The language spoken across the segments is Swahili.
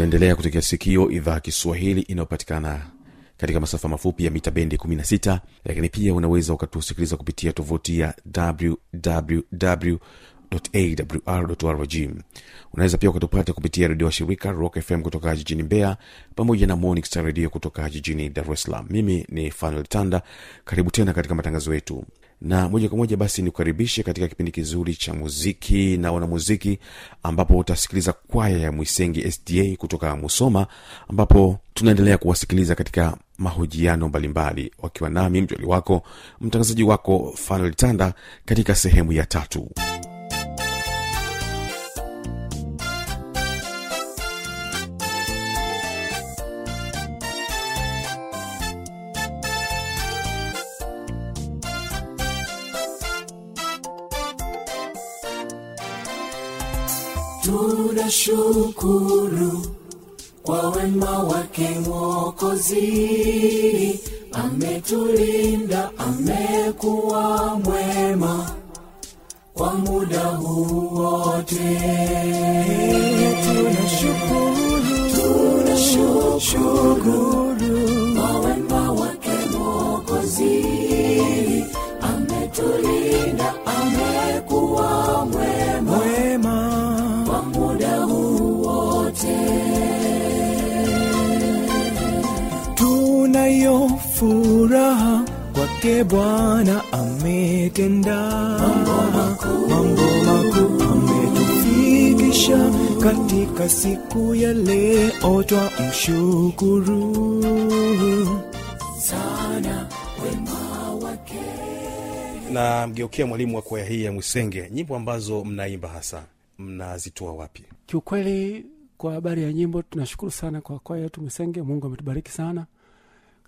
unaendelea kutekea sikio idhaa ya kiswahili inayopatikana katika masafa mafupi ya mita bendi 16 lakini pia unaweza ukatusikiliza kupitia tovuti ya www awrrg unaweza pia ukatupata kupitia redio wa shirika rock fm kutoka jijini mbeya pamoja na morning redio kutoka jijini dar es salaam. Mimi ni fanuel tanda. Karibu tena katika matangazo yetu na moja kwa moja basi nikukaribishe katika kipindi kizuri cha muziki na wanamuziki ambapo utasikiliza kwaya ya mwisengi sda kutoka musoma ambapo tunaendelea kuwasikiliza katika mahojiano mbalimbali wakiwa nami mjoli wako mtangazaji wako fanuel tanda katika sehemu ya tatu tunashukuru kwa wema wake mwokozi. Ametulinda amekuwa mwema kwa muda huu wote. Tunashukuru tunashukuru kwa wema wake mwokozi kwake bwana ametenda. Mambo makuu. Ametufikisha katika siku ya leo twa mshukuru sana wema wake. Na mgeukia mwalimu wa kwaya hii ya mwisenge nyimbo ambazo mnaimba hasa mnazitoa wapi? Kiukweli kwa habari ya nyimbo tunashukuru sana kwa kwaya yetu Mwisenge. mungu ametubariki sana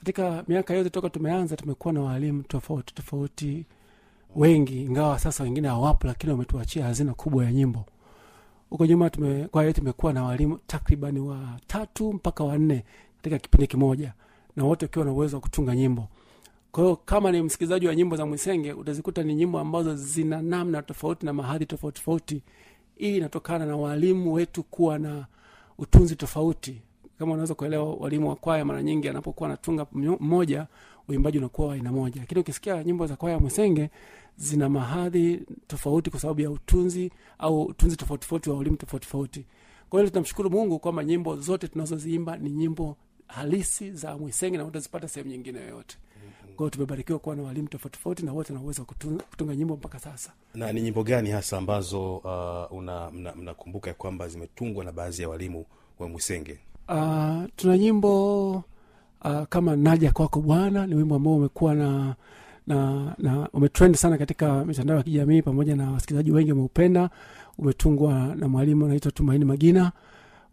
katika miaka yote toka tumeanza tumekuwa na waalimu tofauti tofauti wengi ingawa sasa wengine hawapo lakini wametuachia hazina kubwa ya nyimbo. Huko nyuma tume, imekuwa na walimu takriban watatu mpaka wanne katika kipindi kimoja na wote wakiwa na uwezo wa kutunga nyimbo. Kwa kama ni msikilizaji wa nyimbo za mwisenge utazikuta ni nyimbo ambazo zina namna tofauti na mahadhi tofauti tofauti. Hii inatokana na waalimu wetu kuwa na utunzi tofauti kama unaweza kuelewa walimu wa kwaya mara nyingi anapokuwa anatunga mmoja uimbaji unakuwa wa aina moja. Lakini ukisikia nyimbo za kwaya mwesenge zina mahadhi tofauti kwa sababu ya utunzi au utunzi tofauti tofauti wa ulimu tofauti tofauti. Kwa hiyo tunamshukuru mungu kwamba nyimbo zote tunazoziimba ni nyimbo halisi za mwisenge na utazipata sehemu nyingine yoyote. Kwao tumebarikiwa kuwa na walimu tofauti tofauti na wote na uwezo wa kutunga, kutunga nyimbo mpaka sasa. Na ni nyimbo gani hasa ambazo uh, mnakumbuka mna ya kwamba zimetungwa na baadhi ya walimu wa mwisenge uh, tuna nyimbo uh, kama naja kwako bwana ni wimbo ambao umekuwa na na na umetrend sana katika mitandao ya kijamii pamoja na wasikilizaji wengi wameupenda. Umetungwa na mwalimu anaitwa tumaini magina.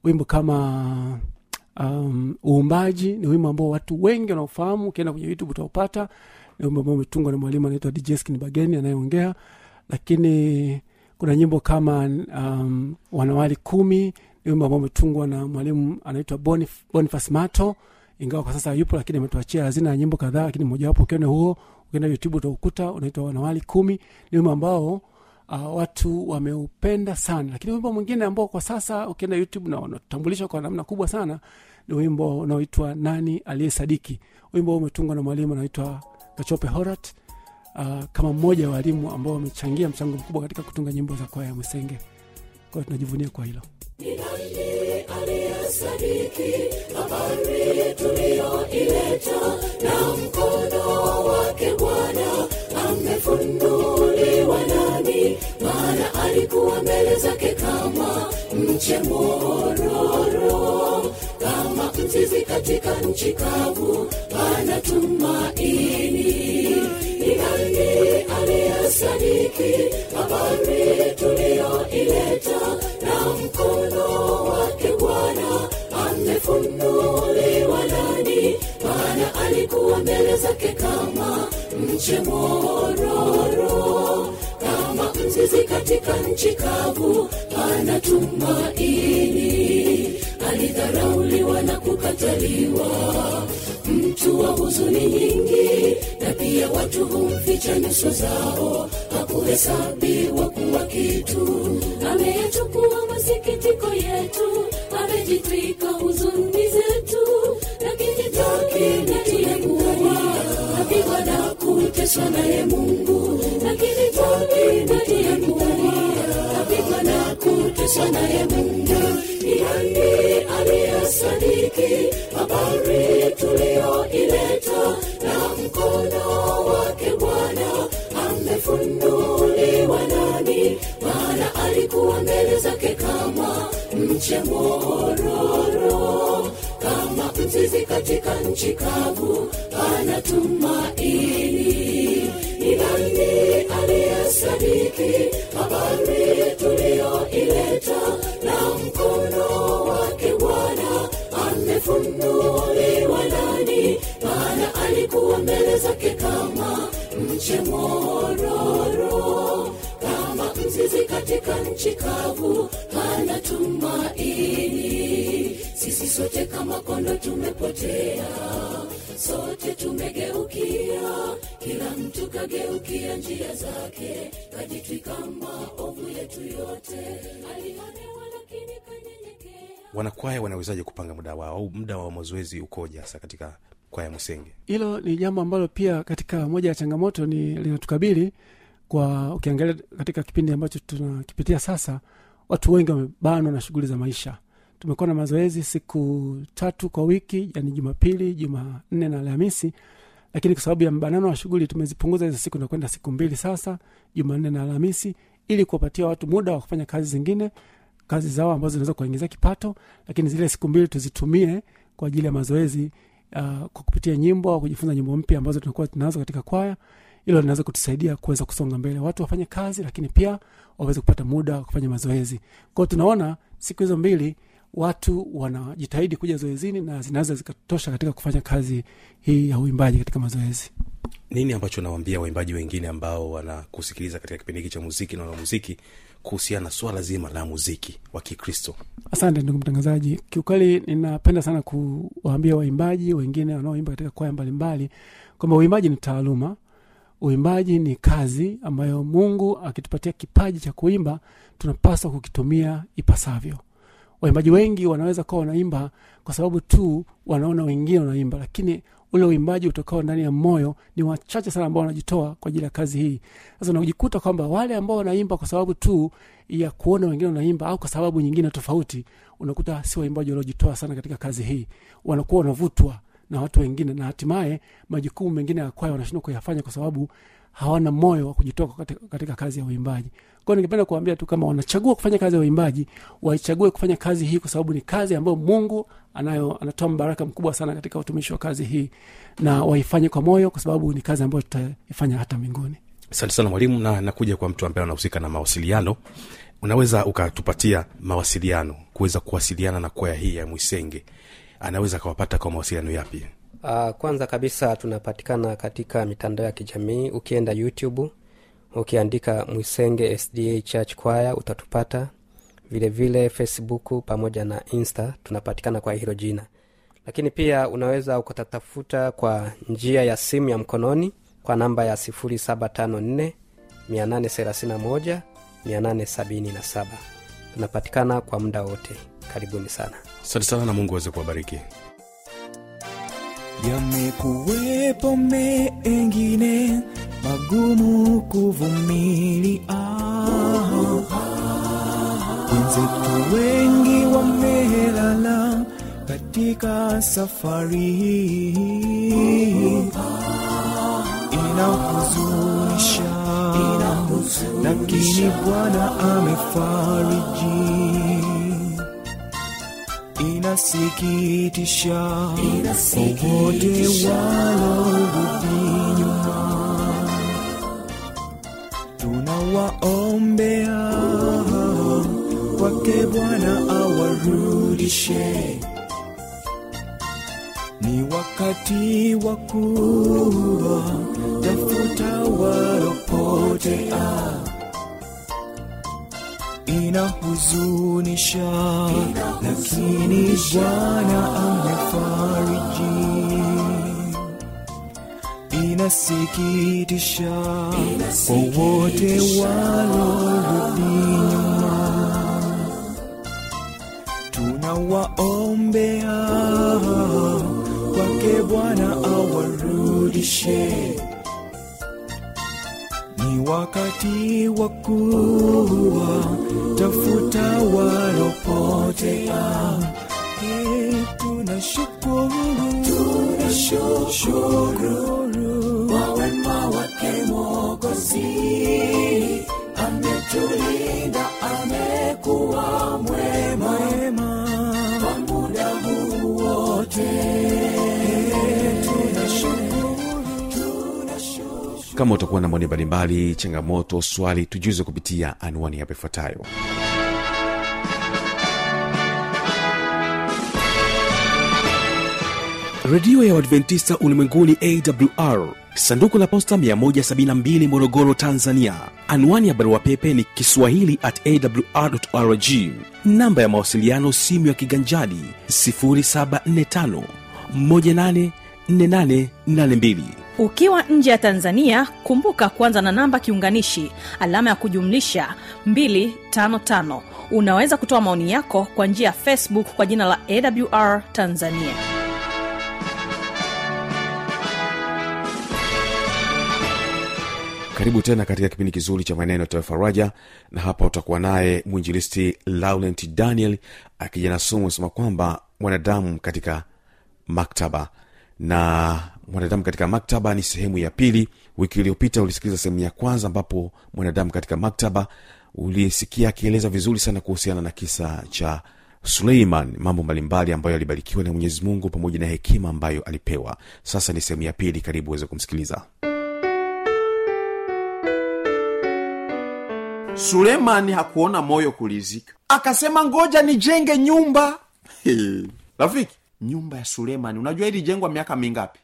Wimbo kama um, uumbaji ni wimbo ambao watu wengi wanaofahamu ukienda kwenye youtube utaupata. Ni wimbo ambao umetungwa na mwalimu anaitwa bageni anayeongea. Lakini kuna nyimbo kama um, wanawali kumi wimbo ambao umetungwa na mwalimu anaitwa Bonif- boniface mato. Ingawa kwa sasa yupo lakini ametuachia hazina ya nyimbo kadhaa lakini mojawapo ukiona huo ukienda youtube utaukuta unaitwa wanawali kumi. Ni wimbo ambao uh, watu wameupenda sana. Lakini wimbo mwingine ambao kwa sasa ukienda youtube na unatambulishwa kwa namna kubwa sana ni wimbo unaoitwa nani aliyesadiki wimbo huu umetungwa na mwalimu anaitwa kachope horat. Uh, kama mmoja wa walimu ambao wamechangia mchango mkubwa katika kutunga nyimbo za kwaya ya mwisenge kwa hiyo tunajivunia kwa hilo. Aliyesadiki habari tuliyoileta na mkono wake bwana amefunuliwa nani maana alikuwa mbele zake kama mche mororo kama mzizi katika nchi kavu ana tumaini ni nani aliyesadiki habari tuliyoileta mbele zake kama mche mororo kama mzizi katika nchi kavu ana tumaini. Alidharauliwa na kukataliwa mtu wa huzuni nyingi na pia watu humficha nyuso zao. Hakuhesabiwa kuwa kitu kuteswa naye mungu lakini takinatiyakuwa napigwa na kuteswa naye mungu. Ni aliyesadiki habari tuliyoileta. Na mkono wake bwana amefunuliwa nani maana alikuwa mbele zake kama mche mororo kama mzizi katika nchi kavu njia zake kajitwika maovu yetu yote. Alionewa lakini kanyenyekea. Wanakwaya wanawezaje kupanga muda wao? Au muda wa mazoezi ukoje hasa katika kwaya musenge? Hilo ni jambo ambalo pia katika moja ya changamoto ni linatukabili kwa ukiangalia katika kipindi ambacho tunakipitia sasa watu wengi wamebanwa na shughuli za maisha. Tumekuwa na mazoezi siku tatu kwa wiki yani jumapili jumanne na alhamisi lakini kwa sababu ya mbanano wa shughuli tumezipunguza hizo siku na kwenda siku mbili sasa jumanne na alhamisi ili kuwapatia watu muda wa kufanya kazi zingine kazi zao ambazo zinaweza kuwaingizia kipato lakini zile siku mbili tuzitumie kwa ajili ya mazoezi uh, kupitia nyimbo au kujifunza nyimbo mpya ambazo tunakuwa tunazo katika kwaya. Hilo linaweza kutusaidia kuweza kusonga mbele. Watu wafanye kazi lakini pia waweze kupata muda wa kufanya mazoezi. Kwao tunaona siku hizo mbili watu wanajitahidi kuja zoezini na zinaweza zikatosha katika kufanya kazi hii ya uimbaji katika mazoezi. Nini ambacho nawaambia waimbaji wengine ambao wanakusikiliza katika kipindi hiki cha muziki na wanamuziki kuhusiana na swala zima la muziki wa kikristo? Asante ndugu mtangazaji. Kiukweli ninapenda sana kuwaambia waimbaji wengine wanaoimba katika kwaya mbalimbali kwamba uimbaji ni taaluma. Uimbaji ni kazi ambayo mungu akitupatia kipaji cha kuimba tunapaswa kukitumia ipasavyo waimbaji wengi wanaweza kuwa wanaimba kwa sababu tu wanaona wengine wanaimba lakini ule uimbaji utokao ndani ya moyo ni wachache sana ambao wanajitoa kwa ajili ya kazi hii. Sasa unajikuta kwamba wale ambao wanaimba kwa sababu tu ya kuona wengine wanaimba au kwa sababu nyingine tofauti unakuta si waimbaji waliojitoa sana katika kazi hii. Wanakuwa wanavutwa na watu wengine na hatimaye majukumu mengine ya kwaya wanashindwa kuyafanya kwa sababu hawana moyo wa kujitoka katika, kazi ya uimbaji. Kwao ningependa kuambia tu kama wanachagua kufanya kazi ya uimbaji waichague kufanya kazi hii kwa sababu ni kazi ambayo mungu anayo anatoa mbaraka mkubwa sana katika utumishi wa kazi hii na waifanye kwa moyo kwa sababu ni kazi ambayo tutaifanya hata mbinguni. Asante sana mwalimu na nakuja kwa mtu ambaye anahusika na mawasiliano. Unaweza ukatupatia mawasiliano kuweza kuwasiliana na kwaya hii ya mwisenge. Anaweza akawapata kwa mawasiliano yapi Uh, kwanza kabisa tunapatikana katika mitandao ya kijamii. Ukienda youtube ukiandika mwisenge sda church choir utatupata. Vilevile vile facebook pamoja na insta tunapatikana kwa hilo jina. Lakini pia unaweza ukatatafuta kwa njia ya simu ya mkononi kwa namba ya 754 831 877 tunapatikana kwa muda wote. Karibuni sana. Asante sana na mungu aweze kuwabariki yamekuwepo mengine magumu kuvumilia. Wenzetu wengi wamelala katika safari hii. Inahuzunisha lakini bwana amefariji inasikitisha. Kwa wote nyuma tunawaombea kwake bwana awarudishe. Ni wakati wa kuwa tafuta walopotea inahuzunisha lakini bwana amefariji. Inasikitisha kwa wote walorudi nyuma. Tunawaombea kwake bwana awarudishe wakati wa kuwa tafuta walopotea. Hey, tunashukuru tunashukuru. Kwa wake Mwokozi, ametulinda, amekuwa mwema kama utakuwa na maoni mbalimbali changamoto swali tujuze kupitia anwani yapo ifuatayo redio ya uadventista ulimwenguni awr sanduku la posta 172 morogoro tanzania. Anwani ya barua pepe ni kiswahili at awrrg namba ya mawasiliano simu ya kiganjadi 745 184882 ukiwa nje ya tanzania kumbuka kuanza na namba kiunganishi alama ya kujumlisha 255 unaweza kutoa maoni yako kwa njia ya facebook kwa jina la awr tanzania. Karibu tena katika kipindi kizuri cha maneno ya faraja na hapa utakuwa naye mwinjilisti laurent daniel akija na somo sema kwamba mwanadamu katika maktaba. Na mwanadamu katika maktaba ni sehemu ya pili. Wiki iliyopita ulisikiliza sehemu ya kwanza ambapo mwanadamu katika maktaba ulisikia akieleza vizuri sana kuhusiana na kisa cha suleiman mambo mbalimbali ambayo alibarikiwa na mwenyezi mungu pamoja na hekima ambayo alipewa. Sasa ni sehemu ya pili karibu uweze kumsikiliza. Sulemani hakuona moyo kulizika. Akasema ngoja nijenge nyumba. Rafiki nyumba ya sulemani unajua ilijengwa miaka mingapi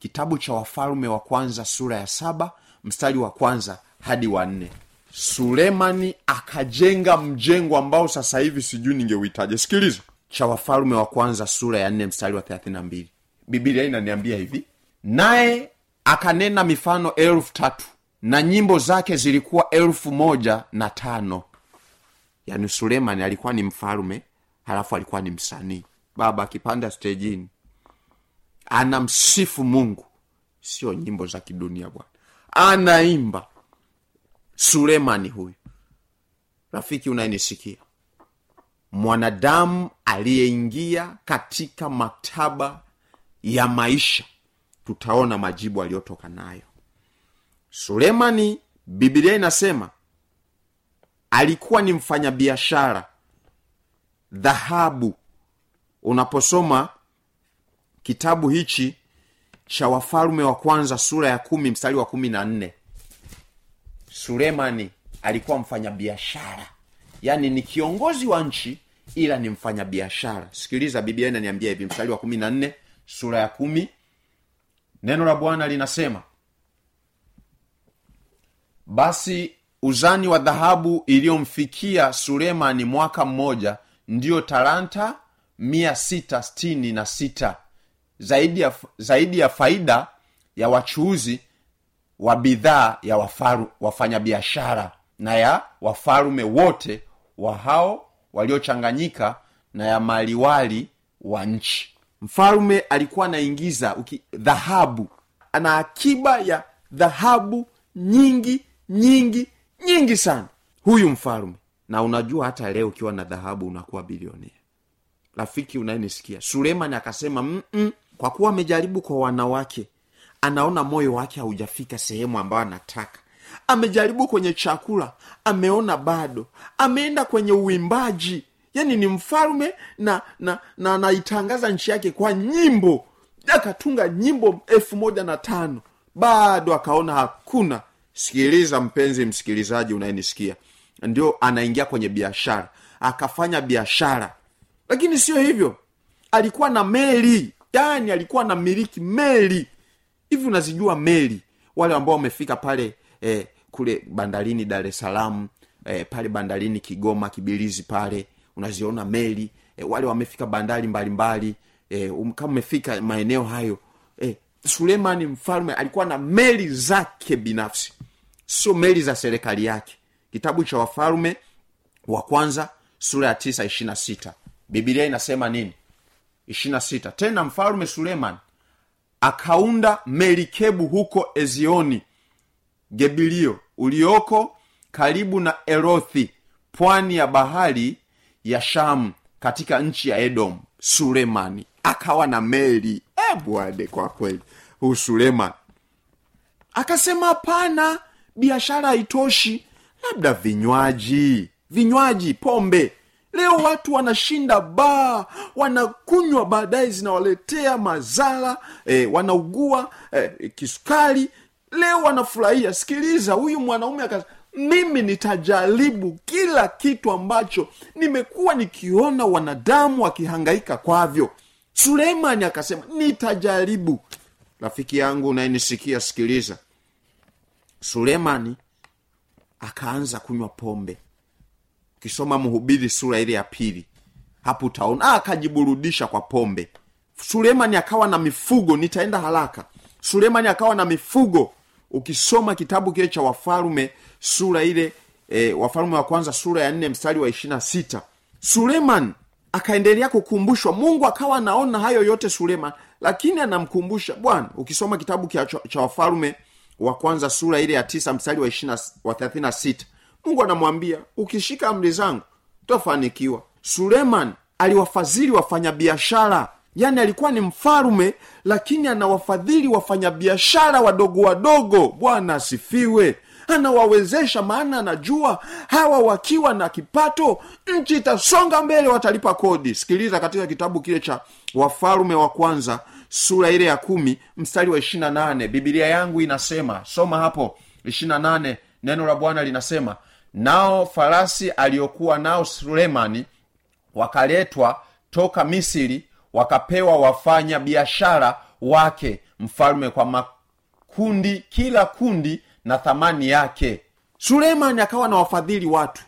kitabu cha wafalme wa kwanza sura ya saba mstari wa kwanza hadi wa nne. Sulemani akajenga mjengo ambao sasa hivi sijui ningeuitaje. Sikiliza. Cha wafalme wa kwanza sura ya nne mstari wa thelathini na mbili. Bibilia inaniambia hivi. Naye akanena mifano elfu tatu na nyimbo zake zilikuwa elfu moja na tano. Yani sulemani alikuwa ni mfalume halafu alikuwa ni msanii. Baba akipanda stejini anamsifu mungu. Sio nyimbo za kidunia bwana. Anaimba. Sulemani huyu. Rafiki unayenisikia. Mwanadamu aliyeingia katika maktaba ya maisha tutaona majibu aliyotoka nayo. Sulemani bibilia inasema alikuwa ni mfanyabiashara. Dhahabu. Unaposoma kitabu hichi cha wafalume wa kwanza sura ya kumi mstari wa kumi na nne. Sulemani alikuwa mfanyabiashara. Yaani ni kiongozi wa nchi ila ni mfanyabiashara. Sikiliza biblia inaniambia hivi mstari wa kumi na nne sura ya kumi. Neno la bwana linasema basi uzani wa dhahabu iliyomfikia sulemani mwaka mmoja ndiyo talanta mia sita stini na sita zaidi ya, zaidi ya faida ya wachuuzi wa bidhaa ya wafaru, wafanyabiashara na ya wafalume wote wa hao waliochanganyika na ya maliwali wa nchi. Mfalume alikuwa anaingiza dhahabu. Ana akiba ya dhahabu nyingi nyingi nyingi sana. Huyu mfalume na unajua hata leo ukiwa na dhahabu unakuwa bilionea. Rafiki unayenisikia sulemani akasema Mm-mm, kwa kuwa amejaribu kwa wanawake anaona moyo wake haujafika sehemu ambayo anataka. Amejaribu kwenye chakula ameona bado. Ameenda kwenye uimbaji. Yani ni mfalme na na na anaitangaza nchi yake kwa nyimbo. Akatunga nyimbo elfu moja na tano. Bado akaona hakuna. Sikiliza mpenzi msikilizaji unayenisikia. Ndio anaingia kwenye biashara. Akafanya biashara. Lakini sio hivyo. Alikuwa na meli yani alikuwa na miliki meli. Hivi unazijua meli? Wale ambao wamefika pale eh, kule bandarini dar es salaam eh, pale bandarini kigoma kibilizi pale unaziona meli. Eh, wale wamefika bandari mbalimbali. Eh, um, kama umefika maeneo hayo eh, sulemani mfalme alikuwa na meli zake binafsi. Sio meli za serikali yake. Kitabu cha wafalme wa kwanza sura ya tisa ishirina sita. Bibilia inasema nini ishirina sita. Tena mfalme suleman akaunda melikebu huko ezioni gebilio ulioko karibu na erothi pwani ya bahari ya shamu katika nchi ya edom. Sulemani akawa na meli. Ebwade kwa kweli. Huu suleman akasema hapana biashara haitoshi labda vinywaji vinywaji pombe leo watu wanashinda baa wanakunywa baadaye zinawaletea mazara e, wanaugua e, kisukari. Leo wanafurahia. Sikiliza huyu mwanaume akas mimi nitajaribu kila kitu ambacho nimekuwa nikiona wanadamu wakihangaika kwavyo. Suleimani akasema nitajaribu. Rafiki yangu unayenisikia sikiliza. Sulemani akaanza kunywa pombe ukisoma mhubiri sura ile ya pili hapo utaona ah, akajiburudisha kwa pombe. Sulemani akawa na mifugo nitaenda haraka. Sulemani akawa na mifugo. Ukisoma kitabu kile cha wafalume sura ile e, wafalume wa kwanza sura ya nne mstari wa ishirina sita suleman akaendelea kukumbushwa. Mungu akawa anaona hayo yote suleman lakini anamkumbusha. Bwana ukisoma kitabu cha, wafalume wa kwanza sura ile ya tisa mstari wa ishirina wa thelathini na sita mungu anamwambia ukishika amri zangu tofanikiwa suleman aliwafadhili wafanyabiashara. Yaani alikuwa ni mfalume lakini anawafadhili wafanyabiashara wadogo wadogo. Bwana asifiwe. Anawawezesha maana anajua hawa wakiwa na kipato nchi itasonga mbele watalipa kodi. Sikiliza katika kitabu kile cha wafalume wa kwanza sura ile ya kumi mstari wa ishirina nane. Bibilia yangu inasema soma hapo ishirina nane neno la bwana linasema nao farasi aliyokuwa nao sulemani wakaletwa toka misiri wakapewa wafanya biashara wake mfalme kwa makundi kila kundi na thamani yake. Sulemani akawa na wafadhili watu.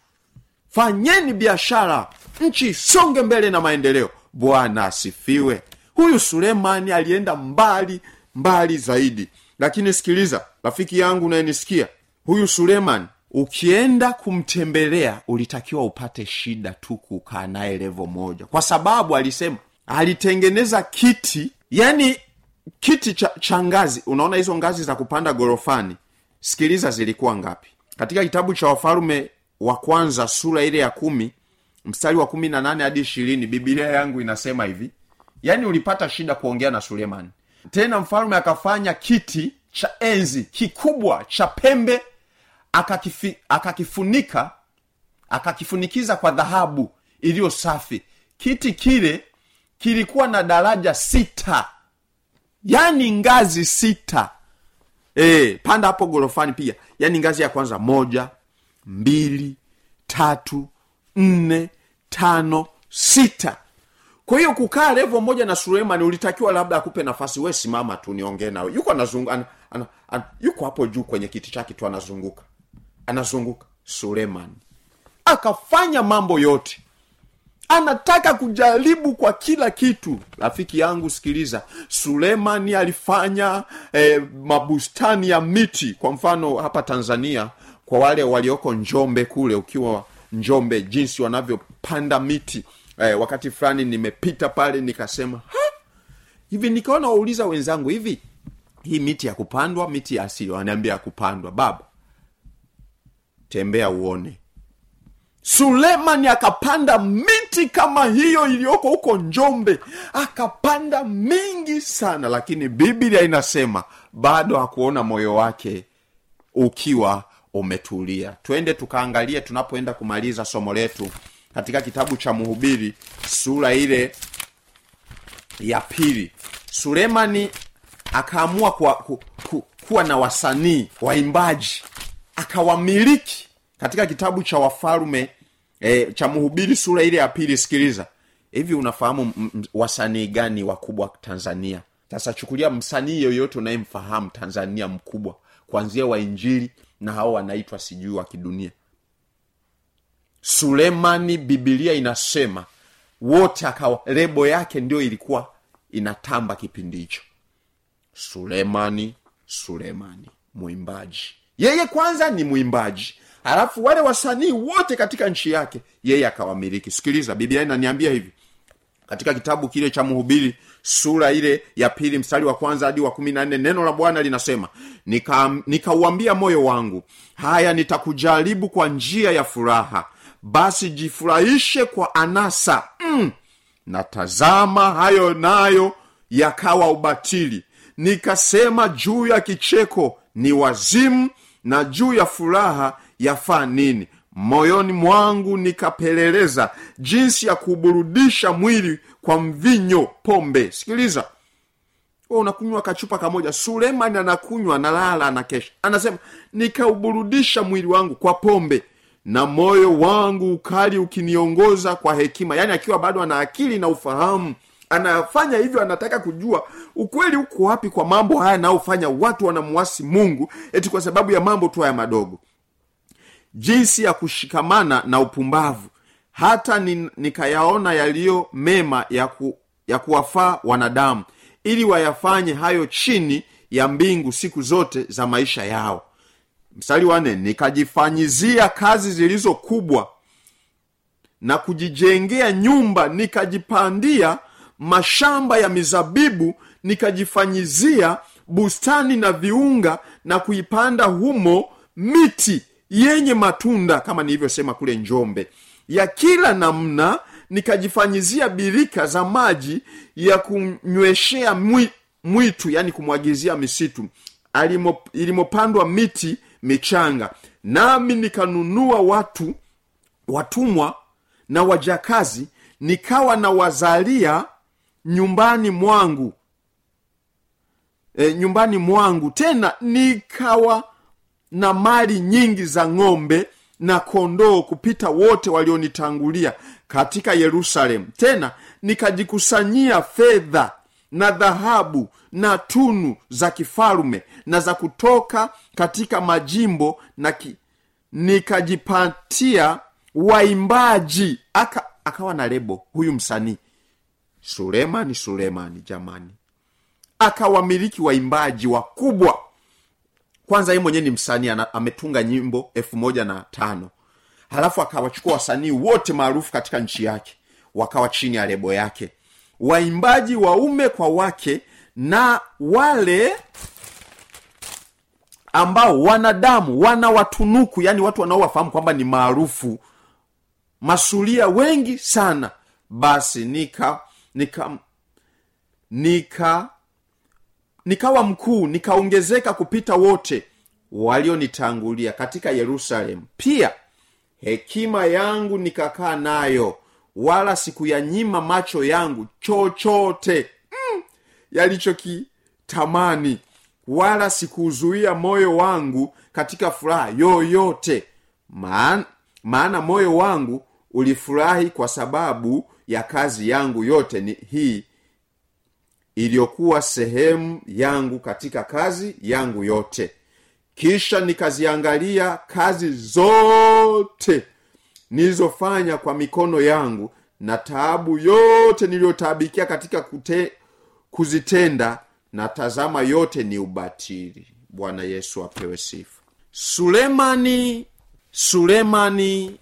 Fanyeni biashara nchi isonge mbele na maendeleo. Bwana asifiwe. Huyu sulemani alienda mbali mbali zaidi. Lakini sikiliza rafiki yangu unayenisikia huyu sulemani ukienda kumtembelea ulitakiwa upate shida tu kukaa naye levo moja. Kwa sababu alisema alitengeneza kiti yani kiti cha, cha ngazi. Unaona hizo ngazi za kupanda gorofani? Sikiliza zilikuwa ngapi. Katika kitabu cha wafalume wa kwanza sura ile ya kumi mstari wa kumi na nane hadi ishirini bibilia yangu inasema hivi. Yaani ulipata shida kuongea na sulemani. Tena mfalume akafanya kiti cha enzi kikubwa cha pembe akakifunika akakifunikiza kwa dhahabu iliyo safi. Kiti kile kilikuwa na daraja sita. Yani ngazi sita. E, panda hapo gorofani pia. Yani ngazi ya kwanza moja mbili tatu nne tano sita. Kwa hiyo kukaa levo moja na suleimani ulitakiwa labda akupe nafasi we simama tu niongee nawe yuko anazungu, an, an, an, yuko hapo juu kwenye kiti chake tu anazunguka anazunguka. Sulemani akafanya mambo yote. Anataka kujaribu kwa kila kitu. Rafiki yangu sikiliza. Sulemani alifanya eh, mabustani ya miti. Kwa mfano hapa tanzania kwa wale walioko njombe kule ukiwa njombe jinsi wanavyopanda miti. Eh, wakati fulani nimepita pale nikasema ha? hivi nikaona wauliza wenzangu hivi hii miti ya kupandwa miti ya asili? Wanaambia ya kupandwa. Baba tembea uone. Sulemani akapanda miti kama hiyo iliyoko huko njombe. Akapanda mingi sana lakini biblia inasema bado hakuona moyo wake ukiwa umetulia. Twende tukaangalie tunapoenda kumaliza somo letu katika kitabu cha mhubiri sura ile ya pili. Sulemani akaamua kuwa, ku, ku, kuwa na wasanii waimbaji akawamiliki katika kitabu cha wafalume e, cha mhubiri sura ile ya pili. Sikiliza hivi unafahamu wasanii gani wakubwa tanzania? Sasa chukulia msanii yoyote unayemfahamu tanzania mkubwa kwanzia wainjili na hao wanaitwa sijui wa kidunia. Sulemani bibilia inasema wote akawa lebo yake ndio ilikuwa inatamba kipindi hicho. Sulemani sulemani mwimbaji yeye kwanza ni mwimbaji. Halafu wale wasanii wote katika nchi yake yeye akawamiliki. Sikiliza biblia inaniambia hivi. Katika kitabu kile cha mhubiri sura ile ya pili mstari wa kwanza hadi wa kumi na nne neno la bwana linasema nikauambia nika, moyo wangu haya nitakujaribu kwa njia ya furaha. Basi jifurahishe kwa anasa. Mm. na hayo nayo yakawa ubatili. Nikasema juu ya kicheko ni wazimu na juu ya furaha yafaa nini? Moyoni mwangu nikapeleleza jinsi ya kuburudisha mwili kwa mvinyo pombe. Sikiliza. Wewe unakunywa kachupa kamoja. Sulemani anakunywa analala anakesha. Anasema nikauburudisha mwili wangu kwa pombe na moyo wangu ukali ukiniongoza kwa hekima. Yaani akiwa bado ana akili na ufahamu anafanya hivyo anataka kujua ukweli uko wapi kwa mambo haya anayofanya watu wanamwasi mungu eti kwa sababu ya mambo tu haya madogo. Jinsi ya kushikamana na upumbavu. Hata ni, nikayaona yaliyo mema ya, ku, ya kuwafaa wanadamu ili wayafanye hayo chini ya mbingu siku zote za maisha yao. Mstari wane nikajifanyizia kazi zilizo kubwa na kujijengea nyumba nikajipandia mashamba ya mizabibu nikajifanyizia bustani na viunga na kuipanda humo miti yenye matunda kama nilivyosema kule njombe. Ya kila namna nikajifanyizia birika za maji ya kunyweshea mwitu yani kumwagizia misitu. Ilimopandwa miti michanga. Nami nikanunua watu watumwa na wajakazi nikawa na wazalia nyumbani mwangu. E, nyumbani mwangu. Tena nikawa na mali nyingi za ng'ombe na kondoo kupita wote walionitangulia katika yerusalemu. Tena nikajikusanyia fedha na dhahabu na tunu za kifalume na za kutoka katika majimbo na ki, nikajipatia waimbaji. Aka akawa na lebo huyu msanii sulemani sulemani jamani. Akawamiliki waimbaji wakubwa. Kwanza ye mwenyewe ni msanii ametunga nyimbo elfu moja na tano. Halafu akawachukua wasanii wote maarufu katika nchi yake wakawa chini ya lebo yake. Waimbaji waume kwa wake na wale ambao wanadamu wana watunuku yani watu wanaowafahamu kwamba ni maarufu. Masulia wengi sana. Basi nika nika nika nikawa mkuu nikaongezeka kupita wote walionitangulia katika yerusalemu pia hekima yangu nikakaa nayo wala sikuyanyima macho yangu chochote. Mm, yalichokitamani wala sikuuzuia moyo wangu katika furaha yoyote. Maana, maana moyo wangu ulifurahi kwa sababu ya kazi yangu yote ni hii iliyokuwa sehemu yangu katika kazi yangu yote. Kisha nikaziangalia kazi zote nilizofanya kwa mikono yangu na taabu yote niliyotaabikia katika kute, kuzitenda na tazama yote ni ubatili. Bwana yesu apewe sifa. Sulemani sulemani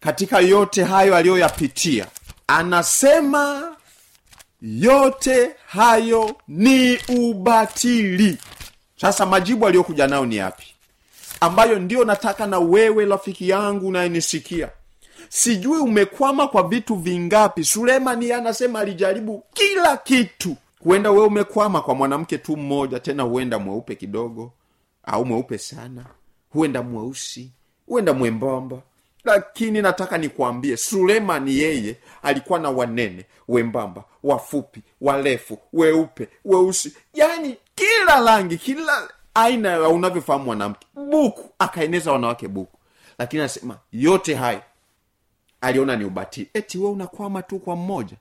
katika yote hayo aliyoyapitia anasema yote hayo ni ubatili. Sasa majibu aliyokuja nayo ni yapi? Ambayo ndio nataka na wewe rafiki yangu unayenisikia. Sijui umekwama kwa vitu vingapi. Sulemani anasema alijaribu kila kitu. Huenda wewe umekwama kwa mwanamke tu mmoja tena huenda mweupe kidogo au mweupe sana huenda mweusi huenda mwembamba lakini nataka nikwambie sulemani yeye alikuwa na wanene wembamba wafupi warefu weupe weusi. Yani kila rangi kila aina ya unavyofahamu mwanamke buku akaeneza wanawake buku. Lakini anasema yote hayo aliona ni ubatili. Eti we unakwama tu kwa mmoja.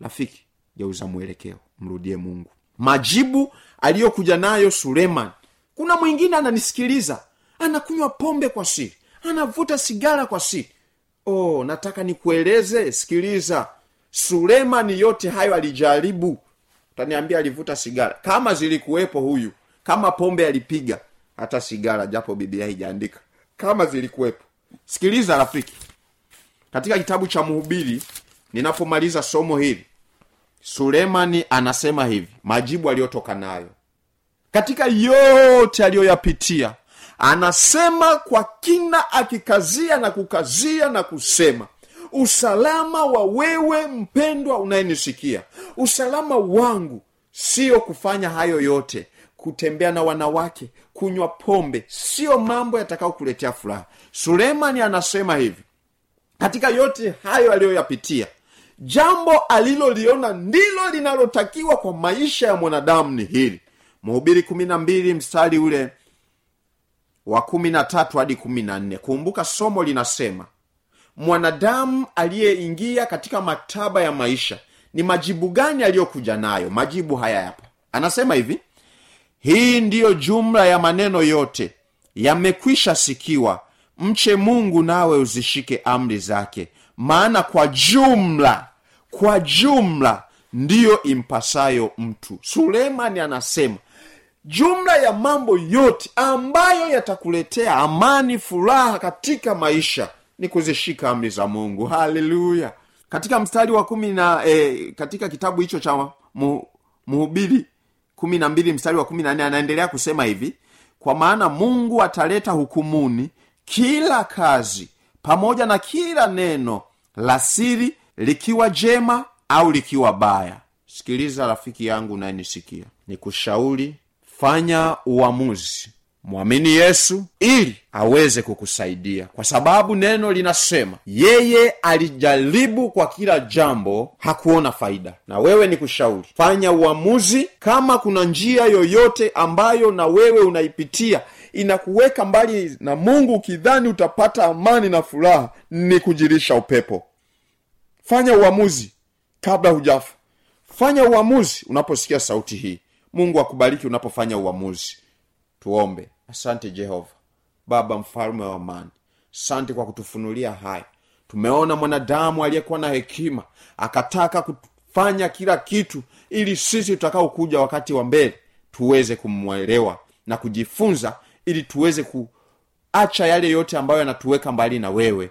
Rafiki geuza mwelekeo mrudie mungu. Majibu aliyokuja nayo suleman kuna mwingine ananisikiliza anakunywa pombe kwa siri anavuta sigara kwa siri oh nataka nikueleze sikiliza. Sulemani yote hayo alijaribu. Utaniambia alivuta sigara. Kama zilikuwepo huyu kama pombe alipiga hata sigara japo biblia haijaandika. Kama zilikuwepo. Sikiliza rafiki. Katika kitabu cha mhubiri ninapomaliza somo hili sulemani anasema hivi majibu aliyotoka nayo. Katika yote aliyoyapitia anasema kwa kina akikazia na kukazia na kusema usalama wa wewe mpendwa unayenisikia. Usalama wangu sio kufanya hayo yote kutembea na wanawake kunywa pombe sio mambo yatakayokuletea furaha. Sulemani anasema hivi katika yote hayo aliyoyapitia jambo aliloliona ndilo linalotakiwa kwa maisha ya mwanadamu ni hili. Mstari ule wa hadi kumbuka somo linasema mwanadamu aliyeingia katika maktaba ya maisha ni majibu gani aliyokuja nayo? Majibu haya hapa anasema hivi hii ndiyo jumla ya maneno yote. Yamekwisha sikiwa. Mche mungu nawe uzishike amri zake. Maana kwa jumla kwa jumla ndiyo impasayo mtu. Sulemani anasema jumla ya mambo yote ambayo yatakuletea amani furaha katika maisha ni kuzishika amri za mungu. Haleluya. Katika mstari wa kumi na eh, katika kitabu hicho cha mhubiri kumi na mbili mstari wa kumi na nne anaendelea kusema hivi kwa maana mungu ataleta hukumuni kila kazi pamoja na kila neno la siri likiwa jema au likiwa baya. Sikiliza rafiki yangu nayenisikia ni kushauri fanya uamuzi. Mwamini yesu ili aweze kukusaidia. Kwa sababu neno linasema yeye alijaribu kwa kila jambo hakuona faida. Na wewe ni kushauri fanya uamuzi. Kama kuna njia yoyote ambayo na wewe unaipitia inakuweka mbali na mungu ukidhani utapata amani na furaha ni kujirisha upepo. Fanya uamuzi kabla hujafa. Fanya uamuzi unaposikia sauti hii mungu akubariki unapofanya uamuzi. Tuombe. Asante jehova. Baba mfalme wa amani. Asante kwa kutufunulia haya tumeona mwanadamu aliyekuwa na hekima akataka kufanya kila kitu ili sisi tutakaokuja wakati wa mbele tuweze kumwelewa na kujifunza ili tuweze kuacha yale yote ambayo yanatuweka mbali na wewe.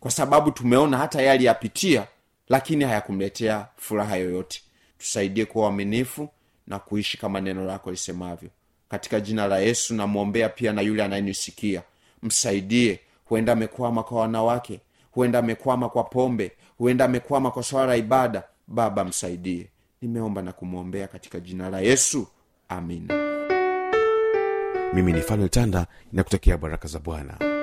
Kwa sababu tumeona hata yaliyapitia lakini hayakumletea furaha yoyote. Tusaidie kuwa uaminifu na kuishi kama neno lako lisemavyo. Katika jina la yesu namwombea pia na yule anayenisikia. Msaidie huenda amekwama kwa wanawake huenda amekwama kwa pombe huenda amekwama kwa swala la ibada. Baba msaidie. Nimeomba na kumwombea katika jina la yesu. Amina mimi ni fanuel tanda inakutakia baraka za bwana